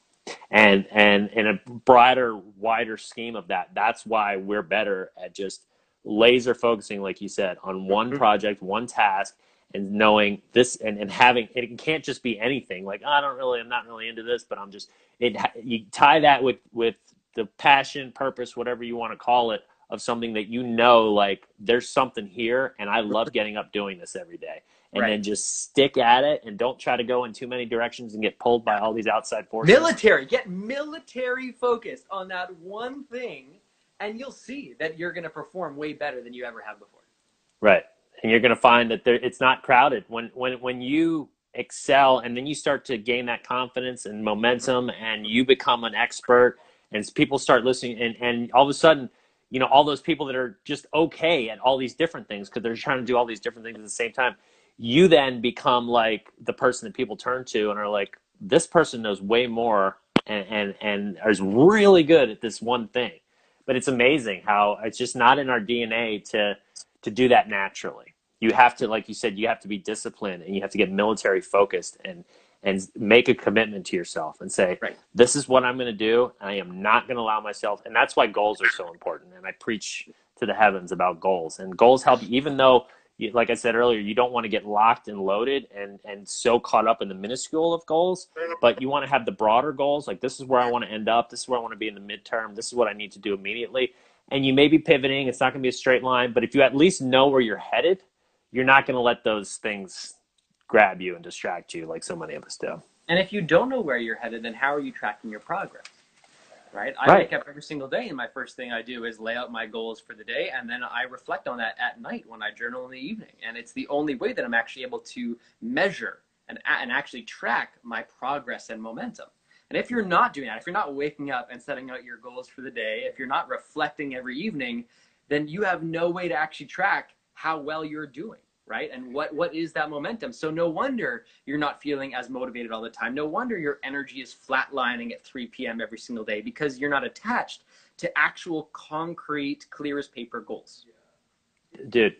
And and in a broader, wider scheme of that, that's why we're better at just laser focusing, like you said, on one Mhm. project, one task, and knowing this and, and having it can't just be anything like I don't really I'm not really into this, but I'm just it you tie that with with the passion, purpose, whatever you want to call it, of something that you know like there's something here and I love getting up doing this every day. And Right. then just stick at it and don't try to go in too many directions and get pulled by all these outside forces. military. Get military focused on that one thing, and you'll see that you're going to perform way better than you ever have before. Right. And you're going to find that there, it's not crowded. When, when, when you excel and then you start to gain that confidence and momentum and you become an expert and people start listening and, and all of a sudden, you know, all those people that are just okay at all these different things because they're trying to do all these different things at the same time, you then become like the person that people turn to and are like, this person knows way more and, and, and is really good at this one thing. But it's amazing how it's just not in our DNA to, to do that naturally. You have to, like you said, you have to be disciplined and you have to get military focused and and make a commitment to yourself and say, Right. this is what I'm going to do. I am not going to allow myself, and that's why goals are so important. And I preach to the heavens about goals, and goals help. you Even though, you, like I said earlier, you don't want to get locked and loaded and and so caught up in the minuscule of goals, but you want to have the broader goals. Like this is where I want to end up. This is where I want to be in the midterm. This is what I need to do immediately and you may be pivoting. It's not going to be a straight line, but if you at least know where you're headed, you're not going to let those things grab you and distract you like so many of us do. And if you don't know where you're headed, then how are you tracking your progress? Right? I Right. wake up every single day, and my first thing I do is lay out my goals for the day, and then I reflect on that at night when I journal in the evening. And it's the only way that I'm actually able to measure and, and actually track my progress and momentum. And if you're not doing that, if you're not waking up and setting out your goals for the day, if you're not reflecting every evening, then you have no way to actually track how well you're doing, right? And what what is that momentum? So no wonder you're not feeling as motivated all the time. No wonder your energy is flatlining at 3 p.m. every single day because you're not attached to actual concrete, clear as paper goals. Dude,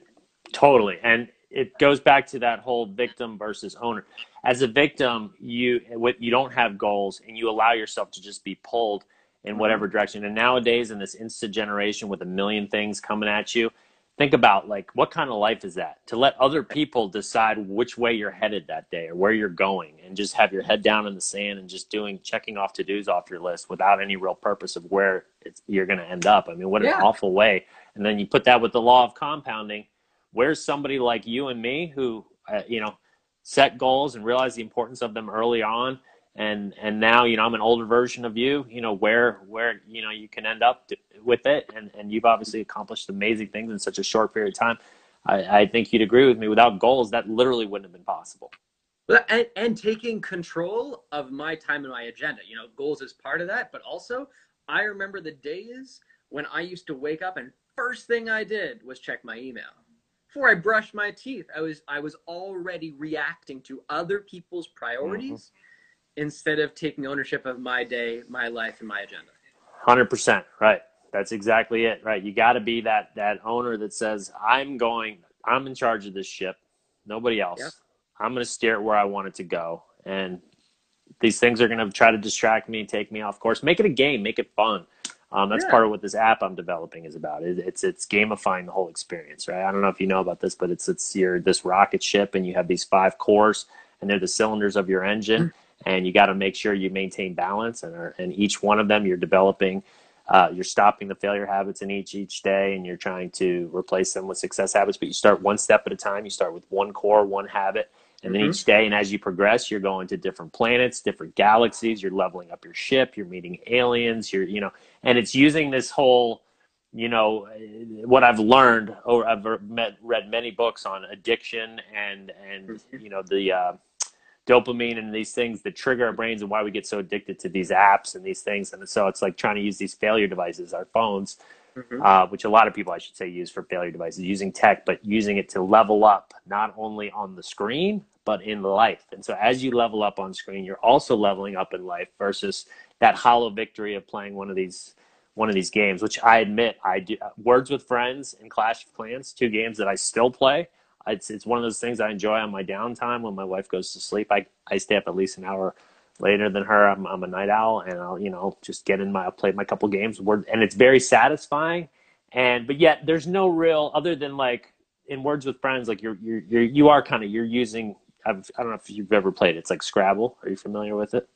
totally. And it goes back to that whole victim versus owner. As a victim, you what you don't have goals and you allow yourself to just be pulled in whatever mm-hmm. direction. And nowadays in this instant generation with a million things coming at you, think about like what kind of life is that? To let other people decide which way you're headed that day or where you're going and just have your head down in the sand and just doing checking off to-dos off your list without any real purpose of where it's, you're going to end up. I mean, what an awful way. And then you put that with the law of compounding where's somebody like you and me who, uh, you know, set goals and realize the importance of them early on and and now you know i'm an older version of you you know where where you know you can end up to, with it. And and you've obviously accomplished amazing things in such a short period of time. I i think you'd agree with me. Without goals that literally wouldn't have been possible. And, and taking control of my time and my agenda you know goals is part of that. But also i remember the days when i used to wake up and first thing i did was check my email. Before I brushed my teeth, I was I was already reacting to other people's priorities mm-hmm. Instead of taking ownership of my day, my life, and my agenda. Hundred percent, right. That's exactly it, right? You got to be that that owner that says, "I'm going. I'm in charge of this ship. Nobody else. Yep. I'm going to steer it where I want it to go." And these things are going to try to distract me, take me off course. Make it a game. Make it fun. Um, that's yeah. part of what this app I'm developing is about. It, it's it's gamifying the whole experience, right? I don't know if you know about this, but it's it's your this rocket ship, and you have these five cores, and they're the cylinders of your engine, mm-hmm. and you got to make sure you maintain balance, and are, and each one of them you're developing. Uh, you're stopping the failure habits in each each day, and you're trying to replace them with success habits. But you start one step at a time. You start with one core, one habit, and then mm-hmm. each day, and as you progress, you're going to different planets, different galaxies. You're leveling up your ship. You're meeting aliens. You're, you know, and it's using this whole, you know, what I've learned. Or I've met, read many books on addiction and and mm-hmm. you know the uh, dopamine and these things that trigger our brains and why we get so addicted to these apps and these things. And so it's like trying to use these failure devices, our phones, mm-hmm. uh, which a lot of people, I should say, use for failure devices, using tech, but using it to level up not only on the screen but in life. And so as you level up on screen, you're also leveling up in life versus that hollow victory of playing one of these one of these games, which I admit I do. Words with Friends and Clash of Clans, two games that I still play. It's it's one of those things I enjoy on my downtime when my wife goes to sleep. I I stay up at least an hour later than her. I'm I'm a night owl, and I'll you know just get in my I'll play my couple games. Word, And it's very satisfying. And but yet there's no real other than like in Words with Friends, like you're you're, you're you are kind of you're using I've, I don't know if you've ever played it. It's like Scrabble. Are you familiar with it?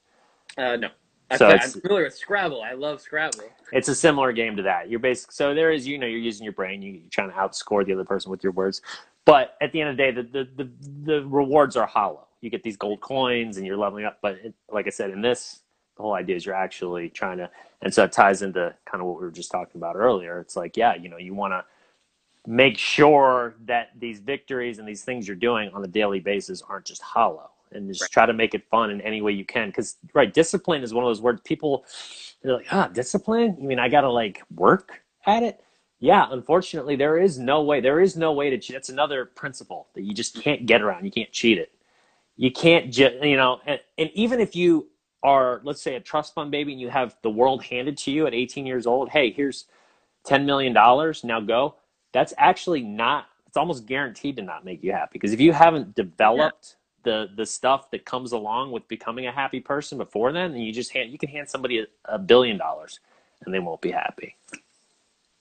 Uh, no. So I'm familiar with Scrabble. I love Scrabble. It's a similar game to that. You're basic. So there is, you know, you're using your brain. You, are trying to outscore the other person with your words. But at the end of the day, the the the, the rewards are hollow. You get these gold coins and you're leveling up. But it, like I said, in this, the whole idea is you're actually trying to, and so it ties into kind of what we were just talking about earlier. It's like, yeah, you know, you want to make sure that these victories and these things you're doing on a daily basis aren't just hollow and just right. try to make it fun in any way you can. Because right discipline is one of those words people they're like ah discipline? You mean i gotta like work at it? Yeah unfortunately there is no way there is no way to cheat that's another principle that you just can't get around you can't cheat it. You can't just you know and, and even if you are let's say a trust fund baby and you have the world handed to you at 18 years old hey here's 10 million dollars now go that's actually not it's almost guaranteed to not make you happy. Because if you haven't developed. The the stuff that comes along with becoming a happy person before then then you just hand you can hand somebody a, a billion dollars and they won't be happy.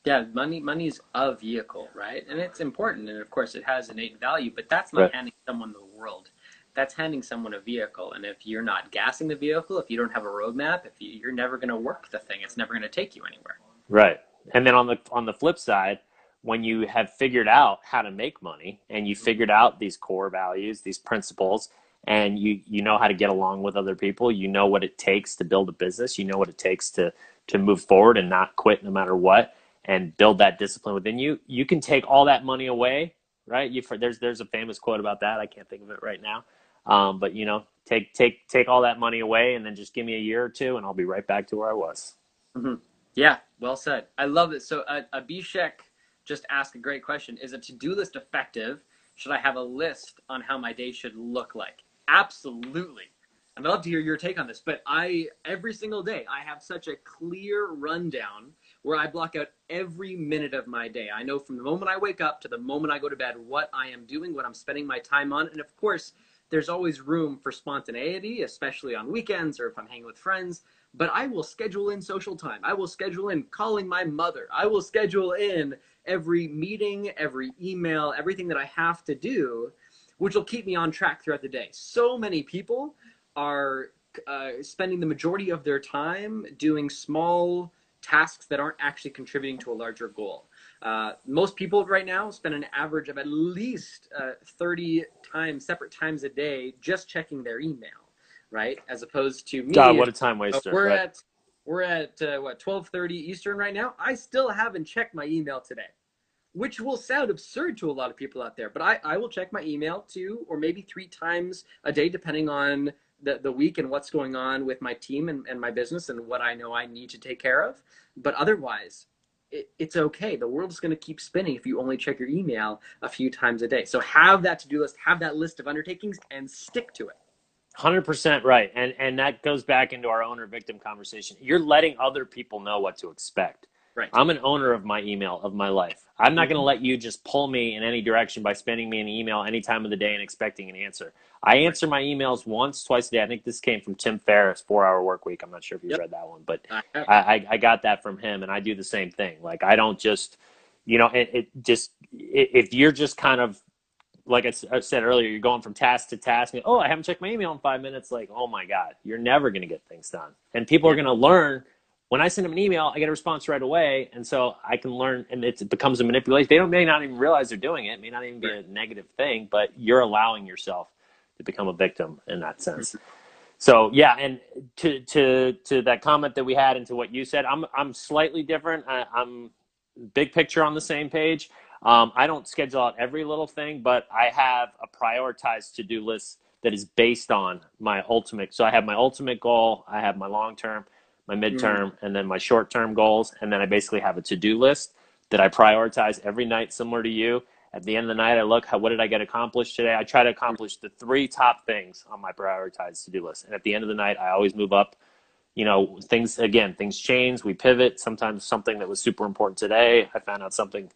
Yeah money money's a vehicle right? And it's important and of course it has innate value but that's not right. handing someone the world. That's handing someone a vehicle and if you're not gassing the vehicle if you don't have a roadmap if you, you're never going to work the thing it's never going to take you anywhere. Right. And then on the on the flip side when you have figured out how to make money and you figured out these core values, these principles, and you you know how to get along with other people, you know what it takes to build a business, you know what it takes to to move forward and not quit no matter what and build that discipline within you, you can take all that money away, right? You there's there's a famous quote about that. I can't think of it right now. Um, but you know, take take take all that money away and then just give me a year or two and I'll be right back to where I was. Mm-hmm. Yeah, well said. I love it. So uh, Abhishek just ask a great question. Is a to-do list effective? Should I have a list on how my day should look like? Absolutely. I'd love to hear your take on this, but I every single day I have such a clear rundown where I block out every minute of my day. I know from the moment I wake up to the moment I go to bed what I am doing, what I'm spending my time on, and of course, there's always room for spontaneity, especially on weekends or if I'm hanging with friends. But I will schedule in social time. I will schedule in calling my mother. I will schedule in every meeting, every email, everything that I have to do, which will keep me on track throughout the day. So many people are uh, spending the majority of their time doing small tasks that aren't actually contributing to a larger goal. Uh, most people right now spend an average of at least uh, 30 times, separate times a day, just checking their email, right? As opposed to me. God, what a time waster! we're right. at we're at uh, what 12:30 Eastern right now. I still haven't checked my email today, which will sound absurd to a lot of people out there. But I, I will check my email two or maybe three times a day, depending on the, the week and what's going on with my team and, and my business and what I know I need to take care of. But otherwise, it, it's okay. The world is going to keep spinning if you only check your email a few times a day. So have that to do list, have that list of undertakings, and stick to it. Hundred percent right, and and that goes back into our owner victim conversation. You're letting other people know what to expect. Right. I'm an owner of my email of my life. I'm not going to Mhm. let you just pull me in any direction by sending me an email any time of the day and expecting an answer. I answer my emails once, twice a day. I think this came from Tim Ferriss, Four Hour Work Week. I'm not sure if you Yep. read that one, but I I, I, got that from him, and I do the same thing. Like I don't just, you know, it, it just i- if you're just kind of like I said earlier, you're going from task to task. And, oh, I haven't checked my email in five minutes. Like, oh my god, you're never going to get things done. And people are going to learn. When I send them an email, I get a response right away, and so I can learn, and it's, it becomes a manipulation. They don't may not even realize they're doing it. It may not even be a negative thing, but you're allowing yourself to become a victim in that sense. So yeah, and to to to that comment that we had and to what you said, I'm I'm slightly different. I, I'm big picture on the same page. Um, I don't schedule out every little thing, but I have a prioritized to do list that is based on my ultimate. So I have my ultimate goal, I have my long term, my midterm, and then my short term goals, and then I basically have a to do list that I prioritize every night, similar to you. At the end of the night, I look, how, what did I get accomplished today? I try to accomplish the three top things on my prioritized to do list. And at the end of the night, I always move up. You know, things, again, things change, we pivot. Sometimes something that was super important today, I found out something,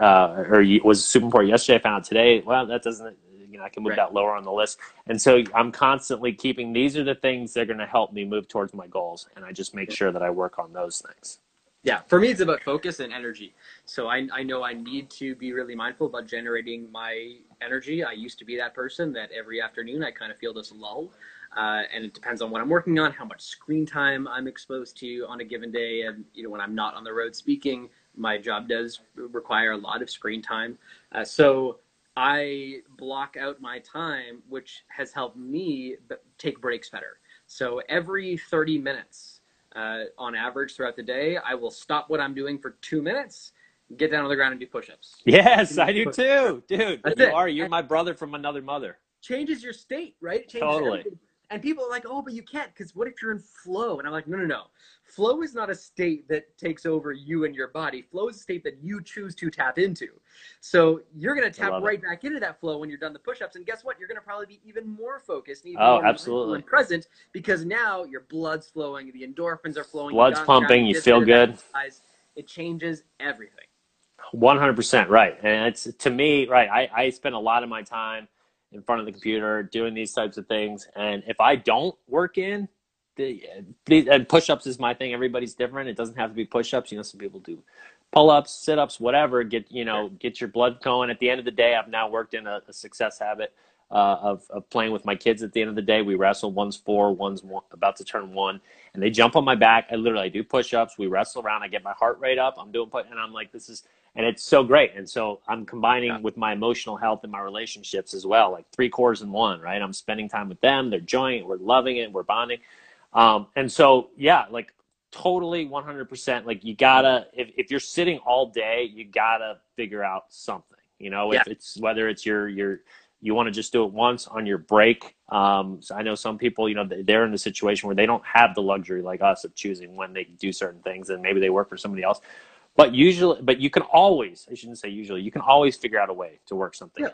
uh, or was super important yesterday, I found out today, well, that doesn't, you know, I can move Right. that lower on the list. And so I'm constantly keeping, these are the things that are going to help me move towards my goals. And I just make sure that I work on those things. yeah for me it's about focus and energy so I, I know i need to be really mindful about generating my energy i used to be that person that every afternoon i kind of feel this lull uh, and it depends on what i'm working on how much screen time i'm exposed to on a given day and you know when i'm not on the road speaking my job does require a lot of screen time uh, so i block out my time which has helped me take breaks better so every 30 minutes uh, on average throughout the day, I will stop what I'm doing for two minutes, get down on the ground and do push-ups. Yes, I do too, dude. That's you it. are. You're my brother from another mother. Changes your state, right? It changes Totally. everything. And people are like, "Oh, but you can't, because what if you're in flow?" And I'm like, "No, no, no. Flow is not a state that takes over you and your body. Flow is a state that you choose to tap into. So you're gonna tap love it. right back into that flow when you're done the push-ups. And guess what? You're gonna probably be even more focused, and even Oh, more absolutely. and present because now your blood's flowing, the endorphins are flowing, Blood's got on the ground, pumping, you feel a bit of good. exercise. It changes everything. One hundred percent right, and it's to me right. I, I spend a lot of my time in front of the computer doing these types of things, and if I don't work in, the and push-ups is my thing. Everybody's different. It doesn't have to be push-ups. You know, some people do pull-ups, sit-ups, whatever. Get you know, get your blood going. At the end of the day, I've now worked in a, a success habit uh, of of playing with my kids. At the end of the day, we wrestle. One's four, one's one, about to turn one, and they jump on my back. I literally I do push-ups. We wrestle around. I get my heart rate up. I'm doing put, and I'm like, this is and it's so great. And so I'm combining Yeah. with my emotional health and my relationships as well, like three cores in one, right? I'm spending time with them. They're enjoying it. We're loving it. We're bonding. Um, and so, yeah, like totally 100%. Like you gotta, if, if you're sitting all day, you gotta figure out something, you know, if it's whether it's your, your, you want to just do it once on your break. Um, so I know some people, you know, they- they're in the situation where they don't have the luxury like us of choosing when they do certain things and maybe they work for somebody else. But usually, but you can always, I shouldn't say usually, you can always figure out a way to work something. Yeah.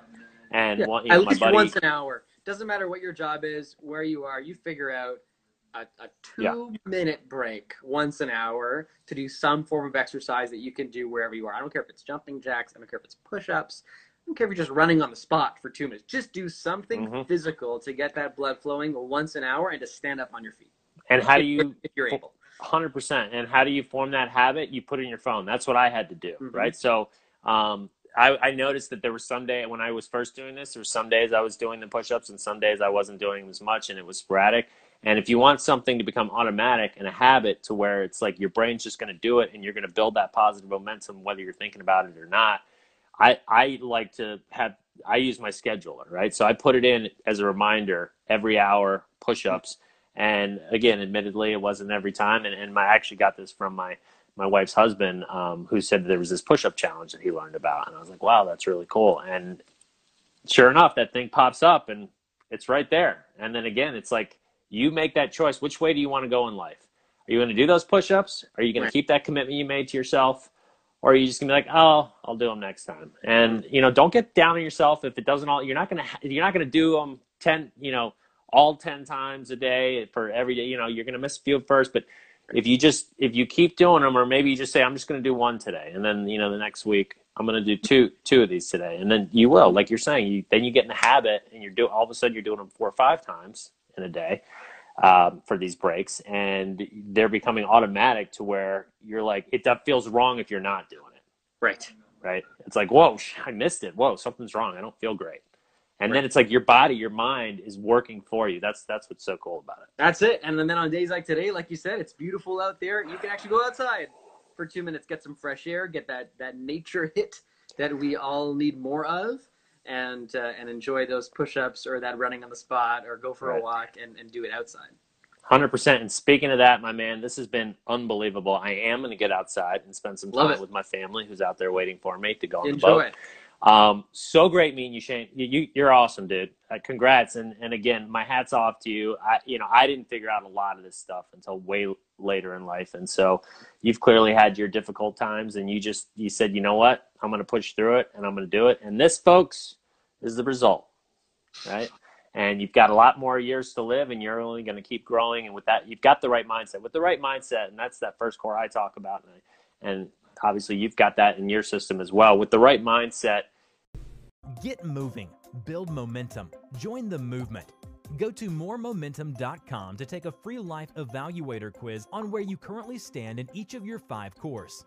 And Yeah, one, you know, at least buddy, once an hour. Doesn't matter what your job is, where you are, you figure out a, a two Yeah. minute break once an hour to do some form of exercise that you can do wherever you are. I don't care if it's jumping jacks, I don't care if it's push ups, I don't care if you're just running on the spot for two minutes. Just do something Mhm. physical to get that blood flowing once an hour and to stand up on your feet. and how do you, if you're able? Hundred percent. And how do you form that habit? You put it in your phone. That's what I had to do, Mhm. right? So, um, I, I noticed that there was some day when I was first doing this, there were some days I was doing the push-ups, and some days I wasn't doing as much, and it was sporadic. And if you want something to become automatic and a habit to where it's like your brain's just going to do it and you're going to build that positive momentum, whether you're thinking about it or not, I, I like to have, I use my scheduler, right? So I put it in as a reminder every hour, push ups. And again, admittedly, it wasn't every time. And, and my, I actually got this from my, my wife's husband, um, who said there was this push up challenge that he learned about. And I was like, wow, that's really cool. And sure enough, that thing pops up and it's right there. And then again, it's like, you make that choice. Which way do you want to go in life? Are you going to do those push ups? Are you going to keep that commitment you made to yourself? Or are you just going to be like, oh, I'll do them next time? And, you know, don't get down on yourself if it doesn't all, you're not going to, you're not going to do them 10, you know, all 10 times a day for every day. You know, you're going to miss a few first, but if you just, if you keep doing them, or maybe you just say, I'm just going to do one today. And then, you know, the next week, I'm going to do two, two of these today. And then you will, like you're saying, you, then you get in the habit and you're doing, all of a sudden you're doing them four or five times in a day um, for these breaks, and they're becoming automatic to where you're like, it that feels wrong if you're not doing it. Right. Right. It's like, whoa, I missed it. Whoa, something's wrong. I don't feel great. And right. then it's like your body, your mind is working for you. That's that's what's so cool about it. That's it. And then on days like today, like you said, it's beautiful out there. You can actually go outside for two minutes, get some fresh air, get that that nature hit that we all need more of and uh, and enjoy those push-ups or that running on the spot or go for right. a walk and, and do it outside. Hundred percent. And speaking of that, my man, this has been unbelievable. I am going to get outside and spend some time with my family, who's out there waiting for me to go on Enjoy. the boat. Um, so great meeting you, Shane. You, you, are awesome, dude. Uh, congrats. And, and again, my hat's off to you. I, you know, I didn't figure out a lot of this stuff until way later in life. And so you've clearly had your difficult times and you just, you said, you know what, I'm going to push through it and I'm going to do it. And this folks is the result, right? And you've got a lot more years to live and you're only going to keep growing. And with that, you've got the right mindset with the right mindset. And that's that first core I talk about. And, and obviously you've got that in your system as well with the right mindset Get moving, build momentum, join the movement. Go to mooremomentum.com to take a free life evaluator quiz on where you currently stand in each of your five cores.